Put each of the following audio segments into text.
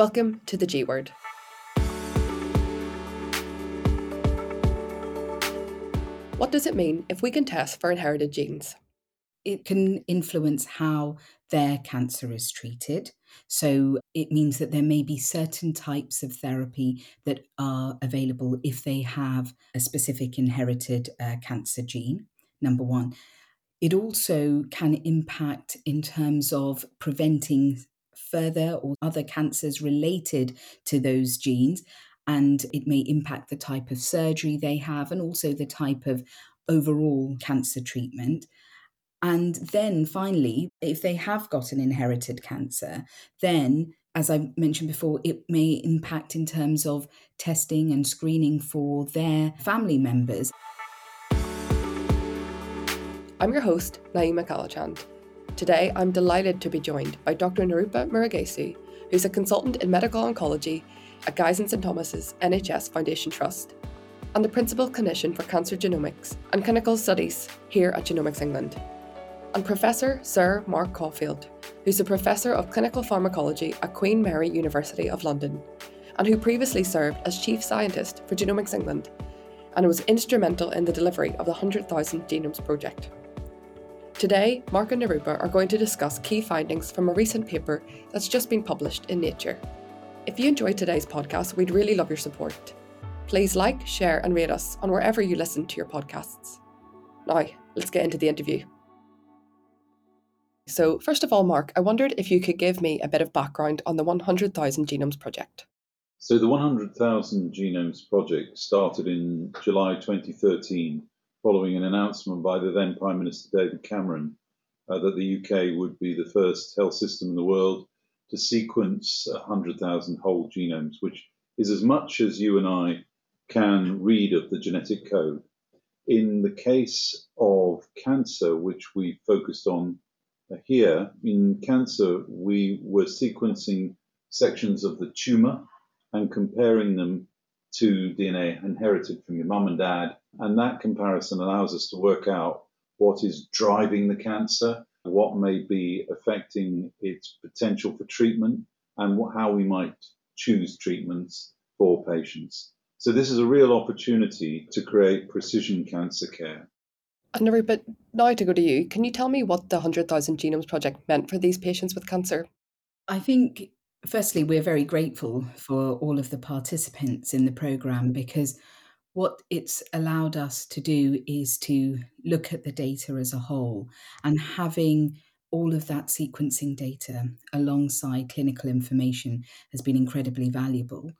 Welcome to the G Word. What does it mean if we can test for inherited genes? It can influence how their cancer is treated. So it means that there may be certain types of therapy that are available if they have a specific inherited uh, cancer gene, number one. It also can impact in terms of preventing further or other cancers related to those genes. And it may impact the type of surgery they have and also the type of overall cancer treatment. And then finally, if they have got an inherited cancer, then as I mentioned before, it may impact in terms of testing and screening for their family members. I'm your host, Naimah Callachand. Today, I'm delighted to be joined by Dr. Nirupa Murugaesu, who's a consultant in medical oncology at Guy's and St Thomas's NHS Foundation Trust, and the principal clinician for cancer genomics and clinical studies here at Genomics England and Professor Sir Mark Caulfield, who's a Professor of Clinical Pharmacology at Queen Mary University of London, and who previously served as Chief Scientist for Genomics England, and was instrumental in the delivery of the 100,000 Genomes Project. Today, Mark and Nirupa are going to discuss key findings from a recent paper that's just been published in Nature. If you enjoyed today's podcast, we'd really love your support. Please like, share, and rate us on wherever you listen to your podcasts. Now, let's get into the interview. So, first of all, Mark, I wondered if you could give me a bit of background on the 100,000 Genomes Project. So, the 100,000 Genomes Project started in July 2013 following an announcement by the then Prime Minister David Cameron uh, that the UK would be the first health system in the world to sequence 100,000 whole genomes, which is as much as you and I can read of the genetic code. In the case of cancer, which we focused on here in cancer, we were sequencing sections of the tumor and comparing them to DNA inherited from your mum and dad. And that comparison allows us to work out what is driving the cancer, what may be affecting its potential for treatment, and how we might choose treatments for patients. So, this is a real opportunity to create precision cancer care. Anna, but now to go to you, can you tell me what the 100,000 Genomes Project meant for these patients with cancer? I think, firstly, we're very grateful for all of the participants in the programme because what it's allowed us to do is to look at the data as a whole and having all of that sequencing data alongside clinical information has been incredibly valuable.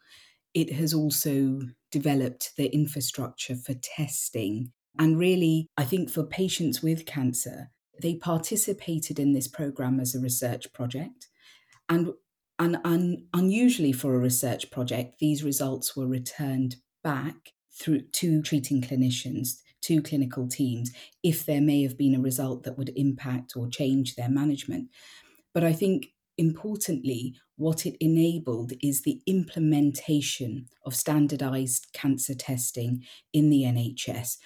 It has also developed the infrastructure for testing and really, I think for patients with cancer, they participated in this program as a research project. And, and un, unusually for a research project, these results were returned back through to treating clinicians, to clinical teams, if there may have been a result that would impact or change their management. But I think importantly, what it enabled is the implementation of standardized cancer testing in the NHS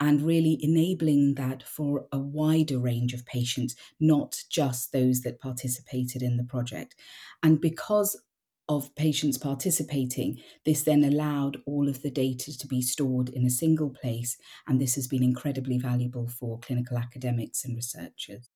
and really enabling that for a wider range of patients, not just those that participated in the project. And because of patients participating, this then allowed all of the data to be stored in a single place, and this has been incredibly valuable for clinical academics and researchers.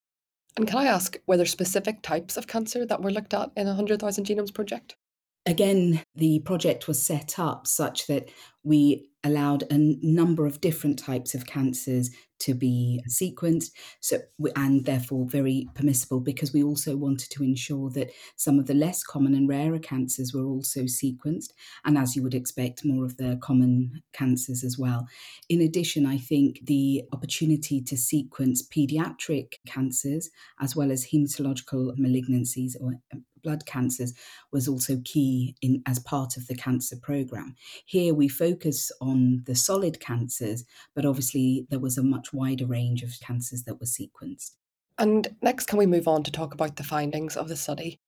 And can I ask, were there specific types of cancer that were looked at in a 100,000 Genomes Project? Again, the project was set up such that we allowed a number of different types of cancers to be sequenced. So and therefore very permissible because we also wanted to ensure that some of the less common and rarer cancers were also sequenced and as you would expect more of the common cancers as well. In addition i think the opportunity to sequence pediatric cancers as well as hematological malignancies or um, blood cancers was also key in as part of the cancer program. Here we focus on the solid cancers, but obviously there was a much wider range of cancers that were sequenced. And next, can we move on to talk about the findings of the study?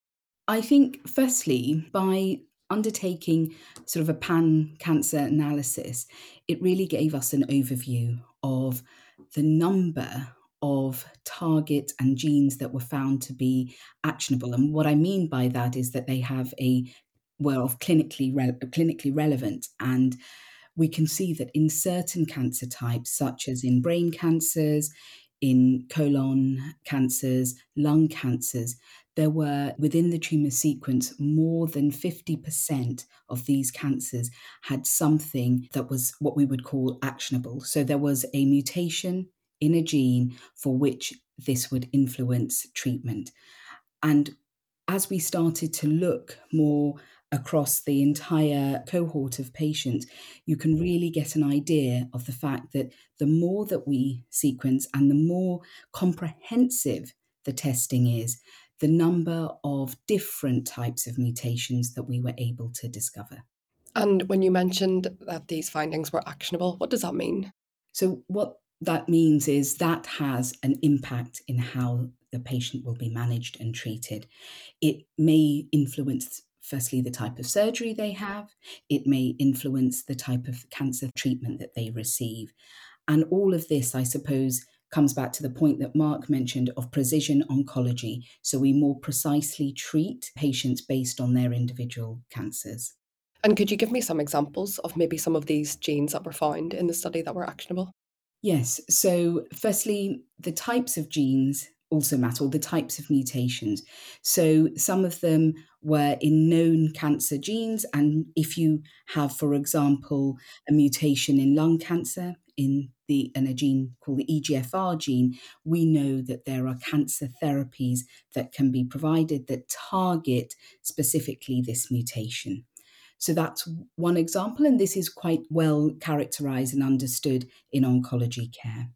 I think, firstly, by undertaking sort of a pan cancer analysis, it really gave us an overview of the number of targets and genes that were found to be actionable. And what I mean by that is that they have a were of clinically re- clinically relevant and we can see that in certain cancer types such as in brain cancers in colon cancers lung cancers there were within the tumor sequence more than 50% of these cancers had something that was what we would call actionable so there was a mutation in a gene for which this would influence treatment and as we started to look more across the entire cohort of patients, you can really get an idea of the fact that the more that we sequence and the more comprehensive the testing is, the number of different types of mutations that we were able to discover. And when you mentioned that these findings were actionable, what does that mean? So, what that means is that has an impact in how the patient will be managed and treated. It may influence firstly the type of surgery they have, it may influence the type of cancer treatment that they receive. And all of this, I suppose, comes back to the point that Mark mentioned of precision oncology. So we more precisely treat patients based on their individual cancers. And could you give me some examples of maybe some of these genes that were found in the study that were actionable? Yes. So, firstly, the types of genes also matter, or the types of mutations. So some of them were in known cancer genes. And if you have, for example, a mutation in lung cancer in the in a gene called the EGFR gene, we know that there are cancer therapies that can be provided that target specifically this mutation. So that's one example, and this is quite well characterized and understood in oncology care.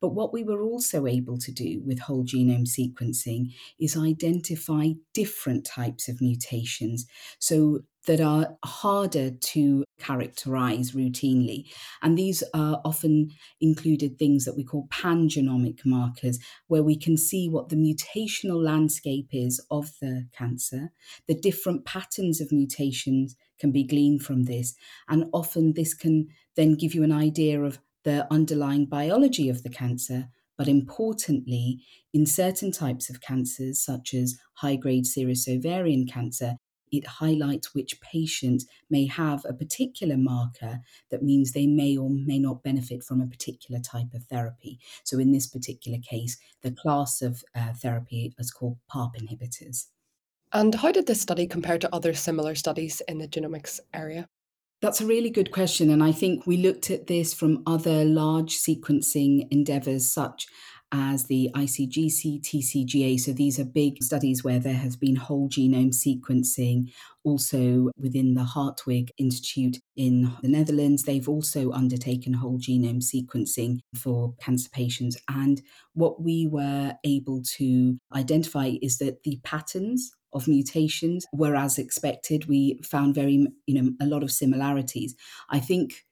But what we were also able to do with whole genome sequencing is identify different types of mutations. So that are harder to characterize routinely. And these are often included things that we call pangenomic markers, where we can see what the mutational landscape is of the cancer. The different patterns of mutations can be gleaned from this. And often this can then give you an idea of the underlying biology of the cancer, but importantly, in certain types of cancers, such as high grade serous ovarian cancer, it highlights which patient may have a particular marker that means they may or may not benefit from a particular type of therapy. So, in this particular case, the class of uh, therapy is called PARP inhibitors. And how did this study compare to other similar studies in the genomics area? That's a really good question. And I think we looked at this from other large sequencing endeavors, such as the ICGC, TCGA. So these are big studies where there has been whole genome sequencing. Also within the Hartwig Institute in the Netherlands, they've also undertaken whole genome sequencing for cancer patients. And what we were able to identify is that the patterns of mutations were as expected. We found very, you know, a lot of similarities. I think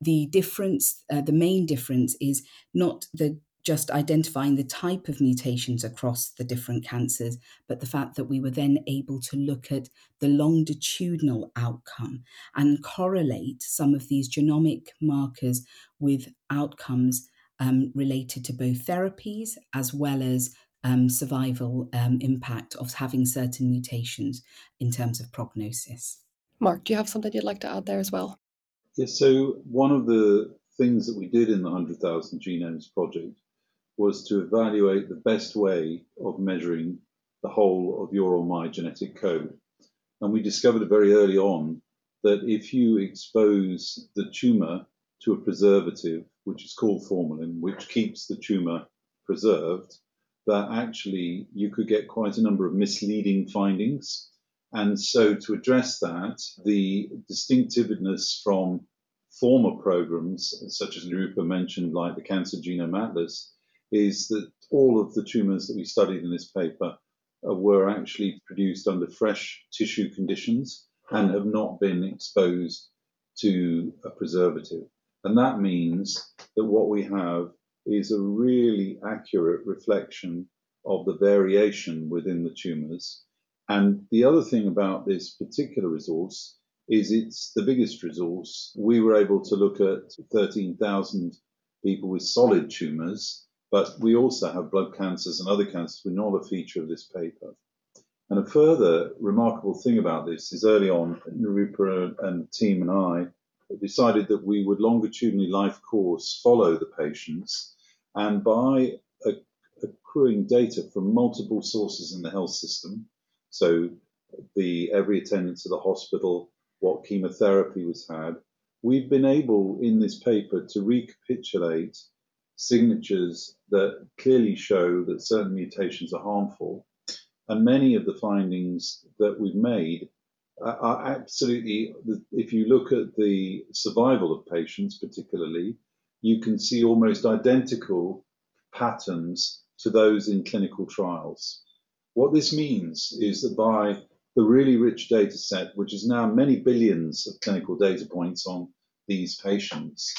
the difference, uh, the main difference is not the just identifying the type of mutations across the different cancers, but the fact that we were then able to look at the longitudinal outcome and correlate some of these genomic markers with outcomes um, related to both therapies as well as um, survival um, impact of having certain mutations in terms of prognosis. Mark, do you have something you'd like to add there as well? Yes, so one of the things that we did in the 100,000 Genomes Project was to evaluate the best way of measuring the whole of your or my genetic code. And we discovered very early on that if you expose the tumor to a preservative, which is called formalin, which keeps the tumor preserved, that actually you could get quite a number of misleading findings. And so, to address that, the distinctiveness from former programs, such as Nirupa mentioned, like the Cancer Genome Atlas, is that all of the tumors that we studied in this paper were actually produced under fresh tissue conditions and have not been exposed to a preservative. And that means that what we have is a really accurate reflection of the variation within the tumors. And the other thing about this particular resource is it's the biggest resource. We were able to look at 13,000 people with solid tumors, but we also have blood cancers and other cancers. We're not a feature of this paper. And a further remarkable thing about this is early on, Nirupa and team and I decided that we would longitudinally life course follow the patients and by accruing data from multiple sources in the health system, so the every attendance at the hospital, what chemotherapy was had, we've been able in this paper to recapitulate signatures that clearly show that certain mutations are harmful. And many of the findings that we've made are absolutely, if you look at the survival of patients, particularly, you can see almost identical patterns to those in clinical trials. What this means is that by the really rich data set, which is now many billions of clinical data points on these patients,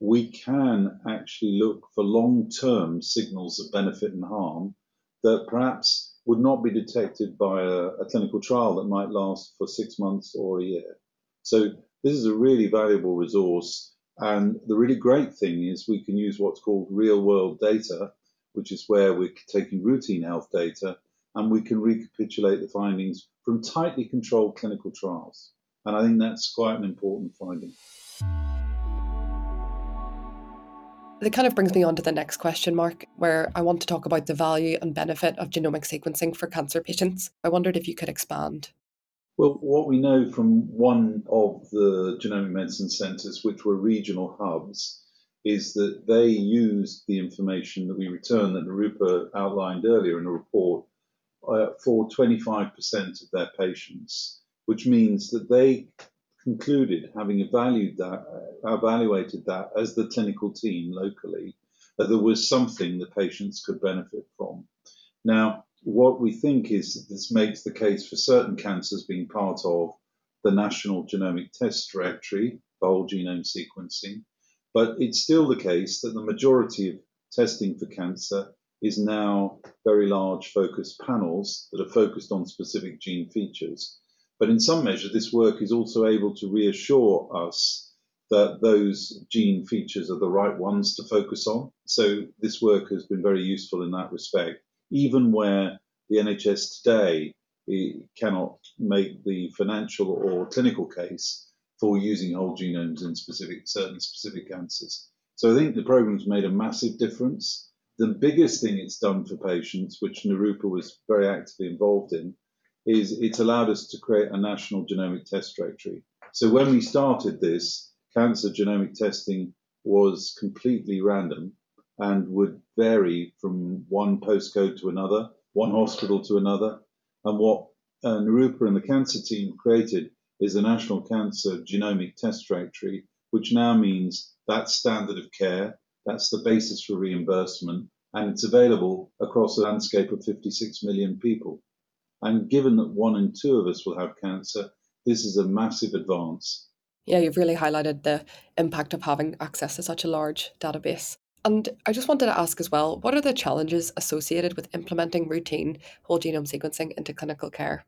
we can actually look for long term signals of benefit and harm that perhaps would not be detected by a, a, clinical trial that might last for six months or a year. So this is a really valuable resource. And the really great thing is we can use what's called real world data, which is where we're taking routine health data and we can recapitulate the findings from tightly controlled clinical trials. And I think that's quite an important finding. That kind of brings me on to the next question, Mark, where I want to talk about the value and benefit of genomic sequencing for cancer patients. I wondered if you could expand. Well, what we know from one of the genomic medicine centres, which were regional hubs, is that they used the information that we returned that Nirupa outlined earlier in a report uh, for 25% of their patients, which means that they concluded, having evaluated that, uh, evaluated that as the clinical team locally, that there was something the patients could benefit from. Now, what we think is this makes the case for certain cancers being part of the National Genomic Test Directory, the whole genome sequencing, but it's still the case that the majority of testing for cancer is now very large focused panels that are focused on specific gene features. But in some measure, this work is also able to reassure us that those gene features are the right ones to focus on. So this work has been very useful in that respect, even where the NHS today eh, cannot make the financial or clinical case for using whole genomes in specific certain specific cancers. So I think the program's made a massive difference. The biggest thing it's done for patients, which Nirupa was very actively involved in, is it's allowed us to create a national genomic test directory. So when we started this, cancer genomic testing was completely random and would vary from one postcode to another, one hospital to another. And what uh, Nirupa and the cancer team created is a national cancer genomic test directory, which now means that's standard of care, that's the basis for reimbursement, and it's available across a landscape of 56 million people. And given that one in two of us will have cancer, this is a massive advance. Yeah, you've really highlighted the impact of having access to such a large database. And I just wanted to ask as well what are the challenges associated with implementing routine whole genome sequencing into clinical care?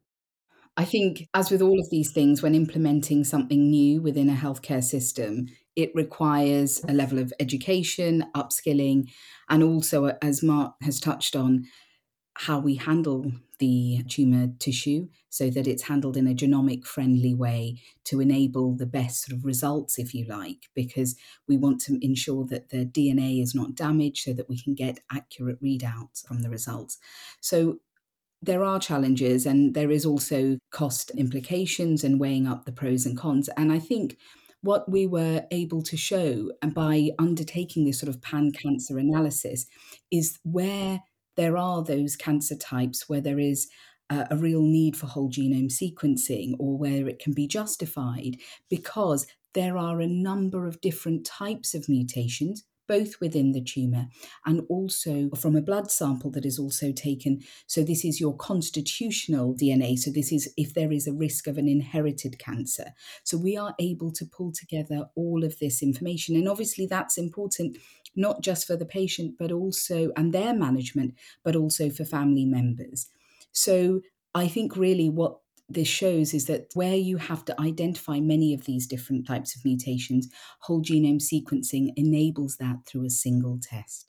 I think, as with all of these things, when implementing something new within a healthcare system, it requires a level of education, upskilling, and also, as Mark has touched on, how we handle the tumor tissue so that it's handled in a genomic friendly way to enable the best sort of results, if you like, because we want to ensure that the DNA is not damaged so that we can get accurate readouts from the results. So there are challenges and there is also cost implications and weighing up the pros and cons. And I think what we were able to show and by undertaking this sort of pan cancer analysis is where there are those cancer types where there is uh, a real need for whole genome sequencing or where it can be justified because there are a number of different types of mutations both within the tumour and also from a blood sample that is also taken. So, this is your constitutional DNA. So, this is if there is a risk of an inherited cancer. So, we are able to pull together all of this information. And obviously, that's important not just for the patient, but also, and their management, but also for family members. So, I think really what this shows is that where you have to identify many of these different types of mutations, whole genome sequencing enables that through a single test.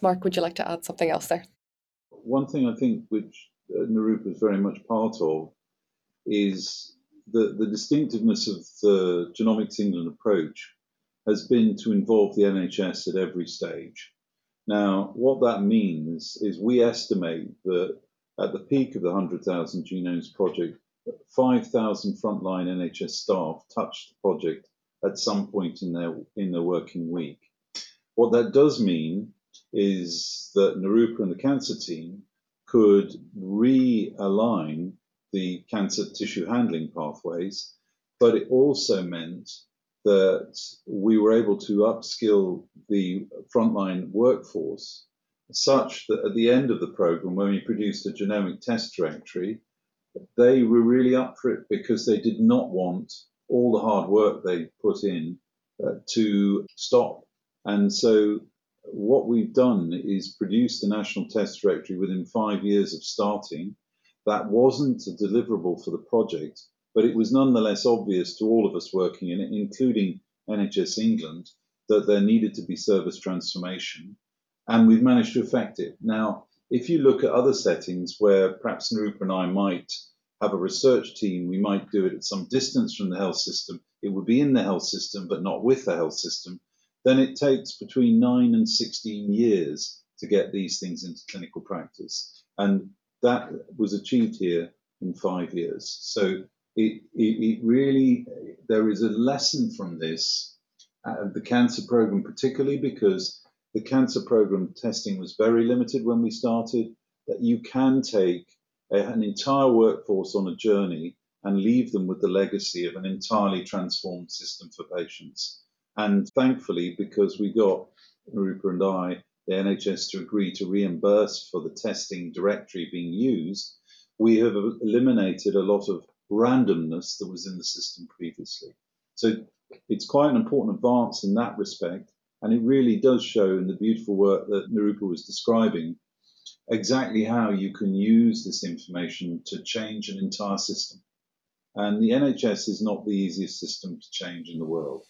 Mark, would you like to add something else there? One thing I think which uh, Nirupa is very much part of is the, the distinctiveness of the Genomics England approach has been to involve the NHS at every stage. Now, what that means is we estimate that at the peak of the 100,000 Genomes Project, 5,000 frontline NHS staff touched the project at some point in their in their working week. What that does mean is that Nirupa and the cancer team could realign the cancer tissue handling pathways, but it also meant that we were able to upskill the frontline workforce such that at the end of the program, when we produced a genomic test directory, they were really up for it because they did not want all the hard work they put in uh, to stop. And so what we've done is produce the national test directory within five years of starting. That wasn't a deliverable for the project, but it was nonetheless obvious to all of us working in it, including NHS England, that there needed to be service transformation, and we've managed to effect it. Now, if you look at other settings where perhaps Nirupa and I might have a research team, we might do it at some distance from the health system. It would be in the health system, but not with the health system. Then it takes between nine and 16 years to get these things into clinical practice. And that was achieved here in five years. So it, it, it really, there is a lesson from this, uh, the cancer program, particularly because the cancer program testing was very limited when we started, that you can take a, an entire workforce on a journey and leave them with the legacy of an entirely transformed system for patients. And thankfully, because we got Rupa and I, the NHS to agree to reimburse for the testing directory being used, we have eliminated a lot of randomness that was in the system previously. So it's quite an important advance in that respect. And it really does show in the beautiful work that Nirupa was describing exactly how you can use this information to change an entire system. And the NHS is not the easiest system to change in the world.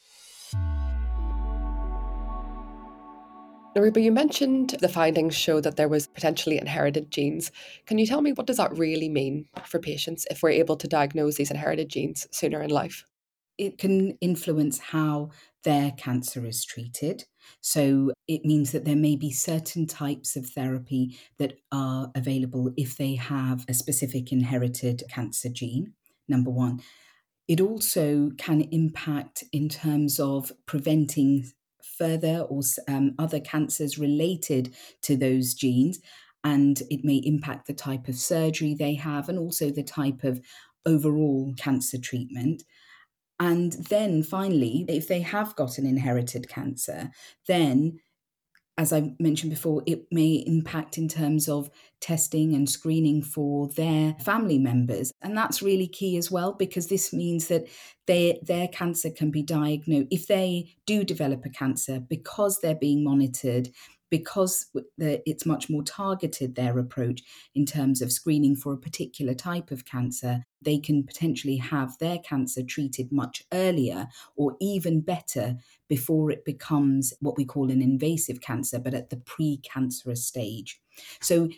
Nirupa, you mentioned the findings show that there was potentially inherited genes. Can you tell me what does that really mean for patients if we're able to diagnose these inherited genes sooner in life? It can influence how their cancer is treated. So it means that there may be certain types of therapy that are available if they have a specific inherited cancer gene, number one. It also can impact in terms of preventing further or um, other cancers related to those genes. And it may impact the type of surgery they have and also the type of overall cancer treatment. And then finally, if they have got an inherited cancer, then as I mentioned before, it may impact in terms of testing and screening for their family members. And that's really key as well, because this means that they, their cancer can be diagnosed. If they do develop a cancer, because they're being monitored, because it's much more targeted, their approach in terms of screening for a particular type of cancer, they can potentially have their cancer treated much earlier or even better before it becomes what we call an invasive cancer, but at the precancerous stage. So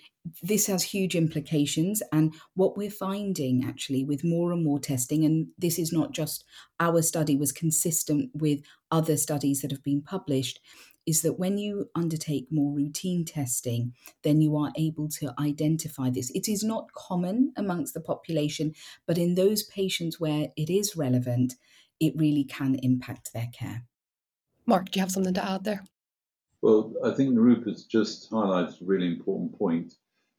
this has huge implications. And what we're finding actually with more and more testing, and this is not just our study was consistent with other studies that have been published, is that when you undertake more routine testing, then you are able to identify this. It is not common amongst the population, but in those patients where it is relevant, it really can impact their care. Mark, do you have something to add there? Well, I think Nirupa's just highlighted a really important point.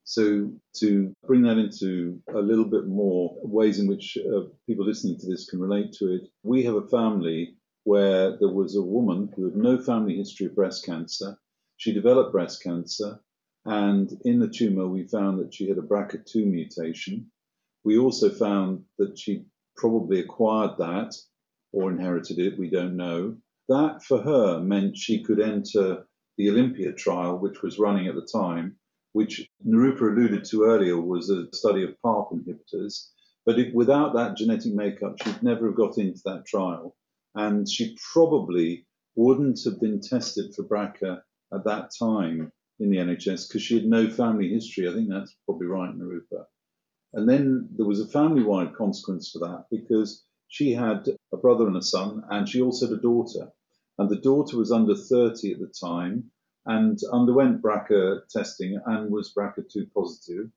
So, to bring that into a little bit more ways in which uh, people listening to this can relate to it, we have a family where there was a woman who had no family history of breast cancer. She developed breast cancer, and in the tumor, we found that she had a BRCA2 mutation. We also found that she probably acquired that or inherited it, we don't know. That for her meant she could enter the Olympia trial, which was running at the time, which Nirupa alluded to earlier was a study of PARP inhibitors. But if, without that genetic makeup, she'd never have got into that trial and she probably wouldn't have been tested for BRCA at that time in the NHS because she had no family history. I think that's probably right, Nirupa. And then there was a family wide consequence for that because she had a brother and a son, and she also had a daughter. And the daughter was under 30 at the time and underwent BRCA testing and was BRCA2 positive.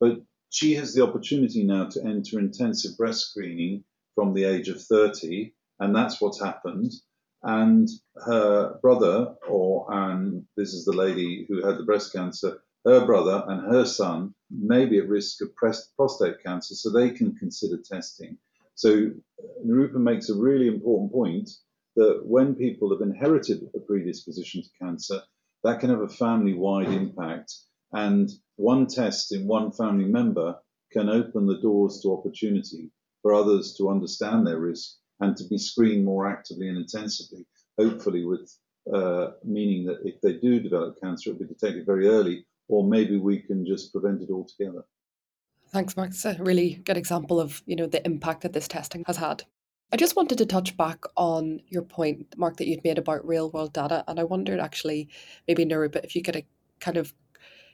But she has the opportunity now to enter intensive breast screening from the age of 30, and that's what's happened. And her brother, or and this is the lady who had the breast cancer, her brother and her son may be at risk of prostate cancer, so they can consider testing. So Nirupa makes a really important point that when people have inherited a predisposition to cancer, that can have a family wide impact. And one test in one family member can open the doors to opportunity for others to understand their risk and to be screened more actively and intensively, hopefully with uh, meaning that if they do develop cancer, it'll be detected very early, or maybe we can just prevent it altogether. Thanks, Mark. A really good example of you know the impact that this testing has had. I just wanted to touch back on your point, Mark, that you'd made about real world data, and I wondered actually, maybe Nirupa, if you could uh, kind of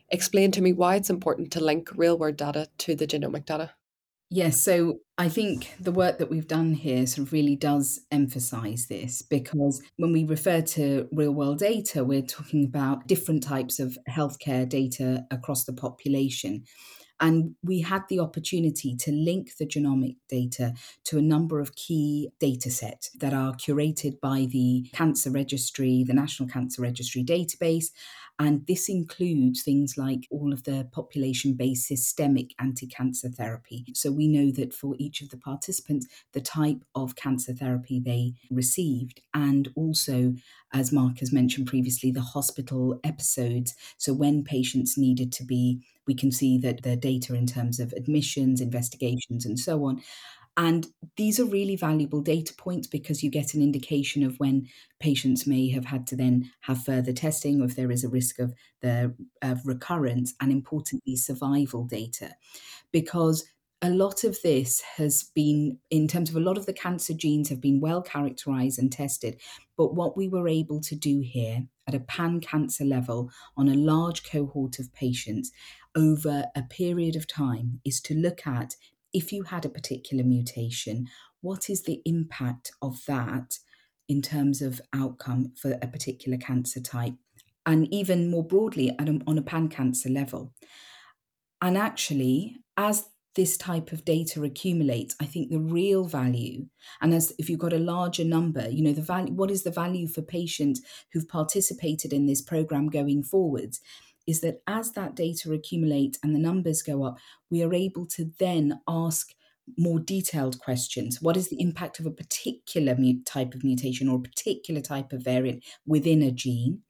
explain to me why it's important to link real world data to the genomic data. Yes, so I think the work that we've done here sort of really does emphasize this because when we refer to real world data, we're talking about different types of healthcare data across the population. And we had the opportunity to link the genomic data to a number of key data sets that are curated by the Cancer Registry, the National Cancer Registry database. And this includes things like all of the population based systemic anti cancer therapy. So we know that for each of the participants, the type of cancer therapy they received, and also, as Mark has mentioned previously, the hospital episodes. So when patients needed to be we can see that the data in terms of admissions, investigations, and so on. And these are really valuable data points because you get an indication of when patients may have had to then have further testing or if there is a risk of the of recurrence, and importantly, survival data. Because a lot of this has been, in terms of a lot of the cancer genes, have been well characterized and tested. But what we were able to do here at a pan cancer level on a large cohort of patients over a period of time is to look at if you had a particular mutation, what is the impact of that in terms of outcome for a particular cancer type, and even more broadly on a pan cancer level. And actually, as this type of data accumulates, I think the real value, and as if you've got a larger number, you know, the value, what is the value for patients who've participated in this program going forwards, is that as that data accumulates and the numbers go up, we are able to then ask more detailed questions. What is the impact of a particular type of mutation or a particular type of variant within a gene?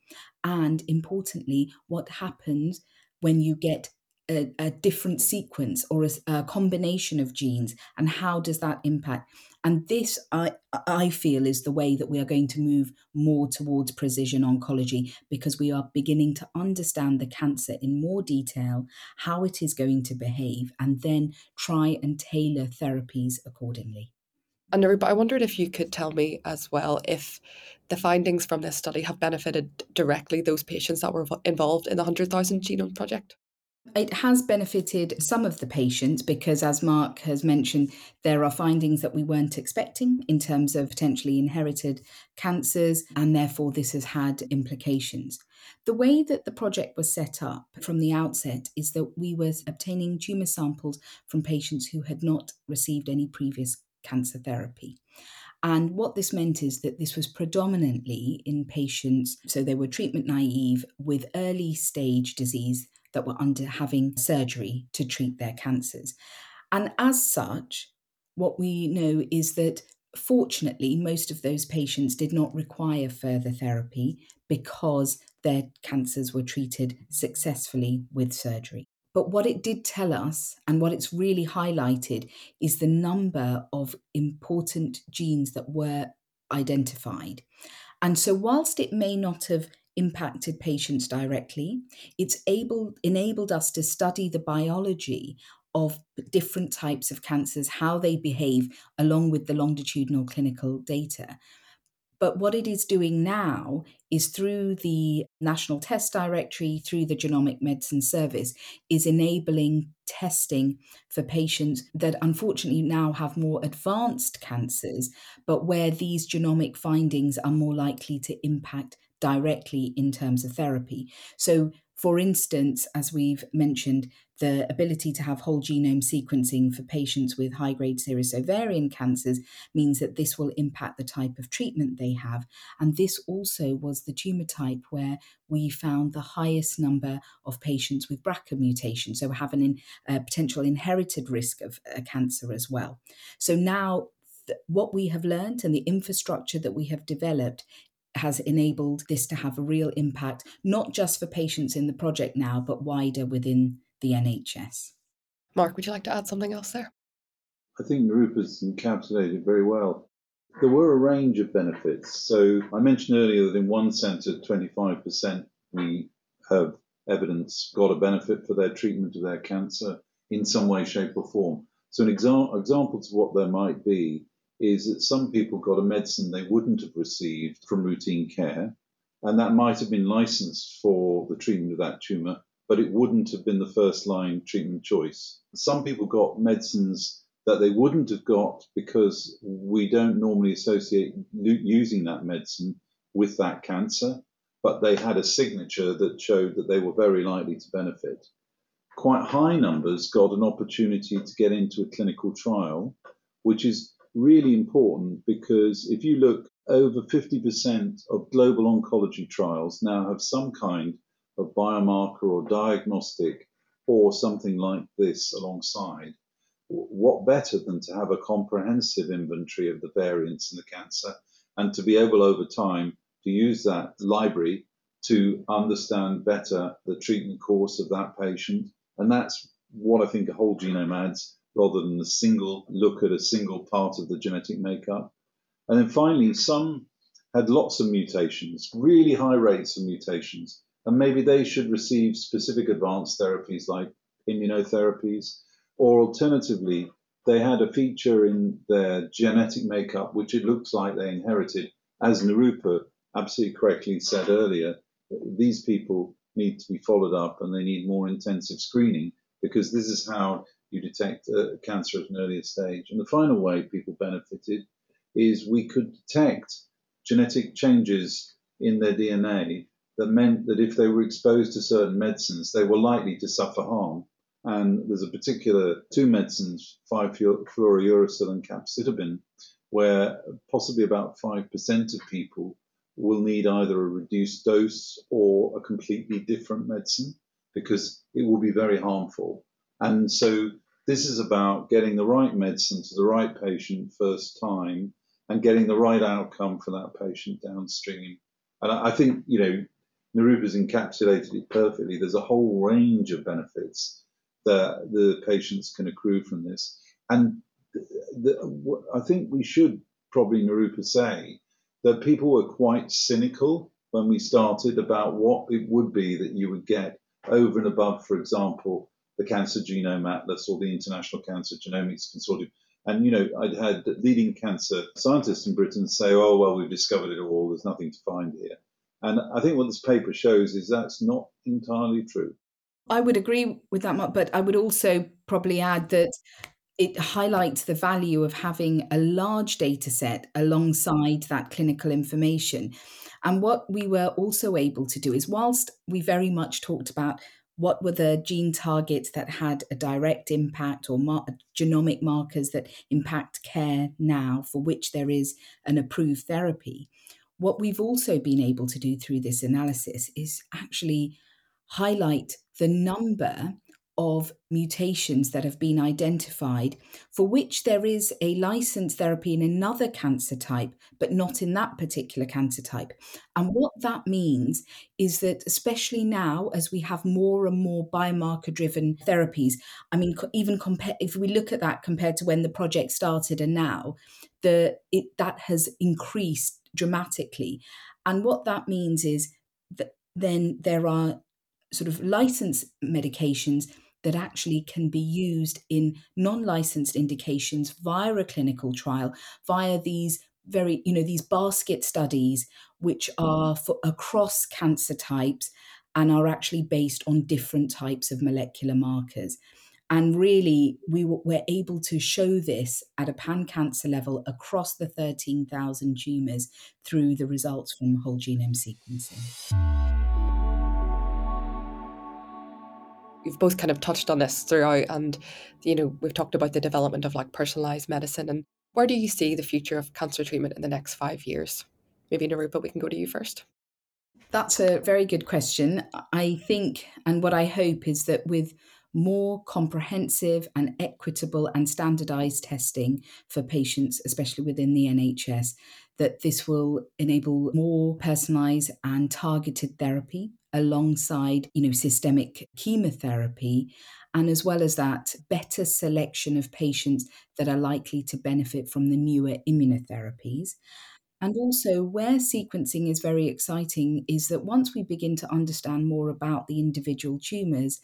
And importantly, what happens when you get a, a different sequence or a, a, combination of genes and how does that impact and this I, I feel is the way that we are going to move more towards precision oncology because we are beginning to understand the cancer in more detail how it is going to behave and then try and tailor therapies accordingly and Nirupa, I wondered if you could tell me as well if the findings from this study have benefited directly those patients that were involved in the 100,000 Genome Project. It has benefited some of the patients because, as Mark has mentioned, there are findings that we weren't expecting in terms of potentially inherited cancers, and therefore this has had implications. The way that the project was set up from the outset is that we were obtaining tumour samples from patients who had not received any previous cancer therapy. And what this meant is that this was predominantly in patients, so they were treatment naive with early stage disease that were under having surgery to treat their cancers. And as such, what we know is that fortunately, most of those patients did not require further therapy because their cancers were treated successfully with surgery. But what it did tell us, and what it's really highlighted, is the number of important genes that were identified. And so, whilst it may not have impacted patients directly. It's able enabled us to study the biology of different types of cancers, how they behave, along with the longitudinal clinical data. But what it is doing now is through the National Test Directory, through the Genomic Medicine Service, is enabling testing for patients that unfortunately now have more advanced cancers, but where these genomic findings are more likely to impact directly in terms of therapy. So for instance, as we've mentioned, the ability to have whole genome sequencing for patients with high grade serous ovarian cancers means that this will impact the type of treatment they have. And this also was the tumor type where we found the highest number of patients with BRCA mutation, so have an uh, potential inherited risk of a cancer as well. So now what we have learned and the infrastructure that we have developed has enabled this to have a real impact, not just for patients in the project now, but wider within the NHS. Mark, would you like to add something else there? I think Nirupa's encapsulated very well. There were a range of benefits. So I mentioned earlier that in one centre, 25% we have evidence got a benefit for their treatment of their cancer in some way, shape, or form. So an exa- example to what there might be is that some people got a medicine they wouldn't have received from routine care, and that might have been licensed for the treatment of that tumour, but it wouldn't have been the first line treatment choice. Some people got medicines that they wouldn't have got because we don't normally associate using that medicine with that cancer, but they had a signature that showed that they were very likely to benefit. Quite high numbers got an opportunity to get into a clinical trial, which is really important because if you look, over 50% of global oncology trials now have some kind of biomarker or diagnostic or something like this alongside. What better than to have a comprehensive inventory of the variants in the cancer and to be able over time to use that library to understand better the treatment course of that patient? And that's what I think a whole genome adds rather than a single look at a single part of the genetic makeup. And then finally, some had lots of mutations, really high rates of mutations, and maybe they should receive specific advanced therapies like immunotherapies, or alternatively, they had a feature in their genetic makeup which it looks like they inherited. As Nirupa absolutely correctly said earlier, these people need to be followed up and they need more intensive screening because this is how you detect uh, cancer at an earlier stage. And the final way people benefited is we could detect genetic changes in their DNA that meant that if they were exposed to certain medicines, they were likely to suffer harm. And there's a particular two medicines, 5-fluorouracil and capecitabine, where possibly about 5% of people will need either a reduced dose or a completely different medicine because it will be very harmful. And so this is about getting the right medicine to the right patient first time and getting the right outcome for that patient downstream. And I think, you know, Nirupa's encapsulated it perfectly. There's a whole range of benefits that the patients can accrue from this. And the, I think we should probably, Nirupa, say that people were quite cynical when we started about what it would be that you would get over and above, for example, the Cancer Genome Atlas or the International Cancer Genomics Consortium. And, you know, I'd had leading cancer scientists in Britain say, oh, well, we've discovered it all. There's nothing to find here. And I think what this paper shows is that's not entirely true. I would agree with that, Mark, but I would also probably add that it highlights the value of having a large data set alongside that clinical information. And what we were also able to do is, whilst we very much talked about what were the gene targets that had a direct impact or mar- genomic markers that impact care now for which there is an approved therapy. What we've also been able to do through this analysis is actually highlight the number of mutations that have been identified for which there is a licensed therapy in another cancer type, but not in that particular cancer type. And what that means is that, especially now, as we have more and more biomarker driven therapies, I mean, even compare, if we look at that compared to when the project started and now, the it that has increased dramatically. And what that means is that then there are sort of licensed medications that actually can be used in non licensed indications via a clinical trial, via these very, you know, these basket studies which are mm. for across cancer types and are actually based on different types of molecular markers. And really, we were able to show this at a pan cancer level across the 13,000 tumours through the results from whole genome sequencing. You've both kind of touched on this throughout, and you know we've talked about the development of like personalized medicine. And where do you see the future of cancer treatment in the next five years? Maybe Nirupa, we can go to you first. That's a very good question. I think, and what I hope is that with more comprehensive and equitable and standardized testing for patients, especially within the NHS, that this will enable more personalized and targeted therapy alongside, you know, systemic chemotherapy and as well as that better selection of patients that are likely to benefit from the newer immunotherapies. And also, where sequencing is very exciting is that once we begin to understand more about the individual tumours,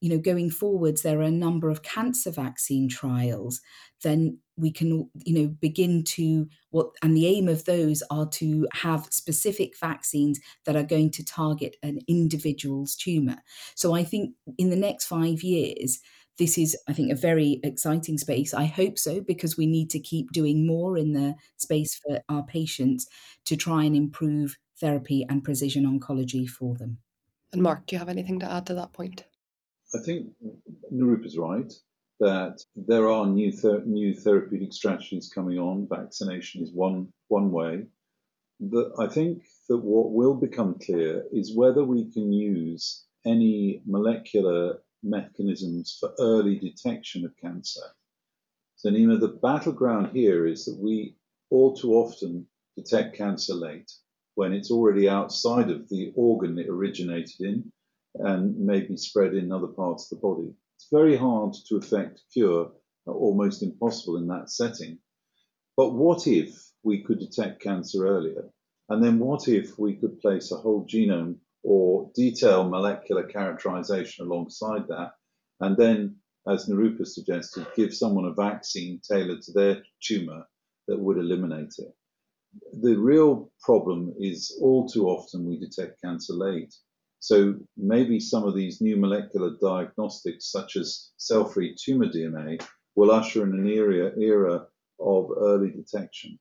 you know, going forwards, there are a number of cancer vaccine trials, then we can, you know, begin to what, and the aim of those are to have specific vaccines that are going to target an individual's tumor. So I think in the next five years, this is, I think, a very exciting space. I hope so, because we need to keep doing more in the space for our patients to try and improve therapy and precision oncology for them. And Mark, do you have anything to add to that point? I think Nirupa is right that there are new ther- new therapeutic strategies coming on. Vaccination is one one way. I think that what will become clear is whether we can use any molecular mechanisms for early detection of cancer. So, Naimah, the battleground here is that we all too often detect cancer late when it's already outside of the organ it originated in and may be spread in other parts of the body. Very hard to effect cure, almost impossible in that setting. But what if we could detect cancer earlier? And then what if we could place a whole genome or detailed molecular characterization alongside that? And then, as Nirupa suggested, give someone a vaccine tailored to their tumor that would eliminate it. The real problem is all too often we detect cancer late. So maybe some of these new molecular diagnostics, such as cell-free tumor DNA, will usher in an era, era of early detection.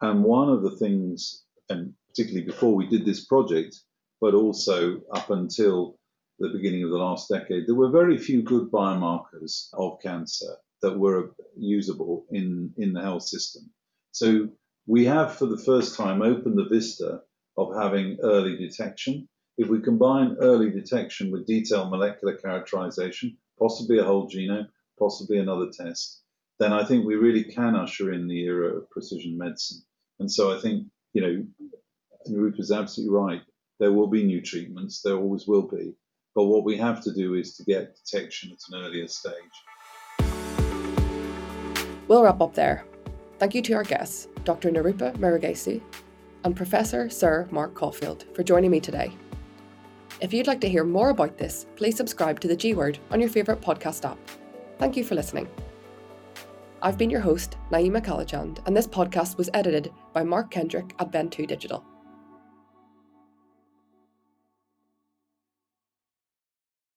And one of the things, and particularly before we did this project, but also up until the beginning of the last decade, there were very few good biomarkers of cancer that were usable in, in the health system. So we have, for the first time, opened the vista of having early detection if we combine early detection with detailed molecular characterization, possibly a whole genome, possibly another test, then I think we really can usher in the era of precision medicine. And so I think, you know, Nirupa is absolutely right. There will be new treatments, there always will be. But what we have to do is to get detection at an earlier stage. We'll wrap up there. Thank you to our guests, Dr. Nirupa Murugaesu and Professor Sir Mark Caulfield, for joining me today. If you'd like to hear more about this, please subscribe to the G Word on your favourite podcast app. Thank you for listening. I've been your host, Naimah Callachand, and this podcast was edited by Mark Kendrick at Ben2 Digital.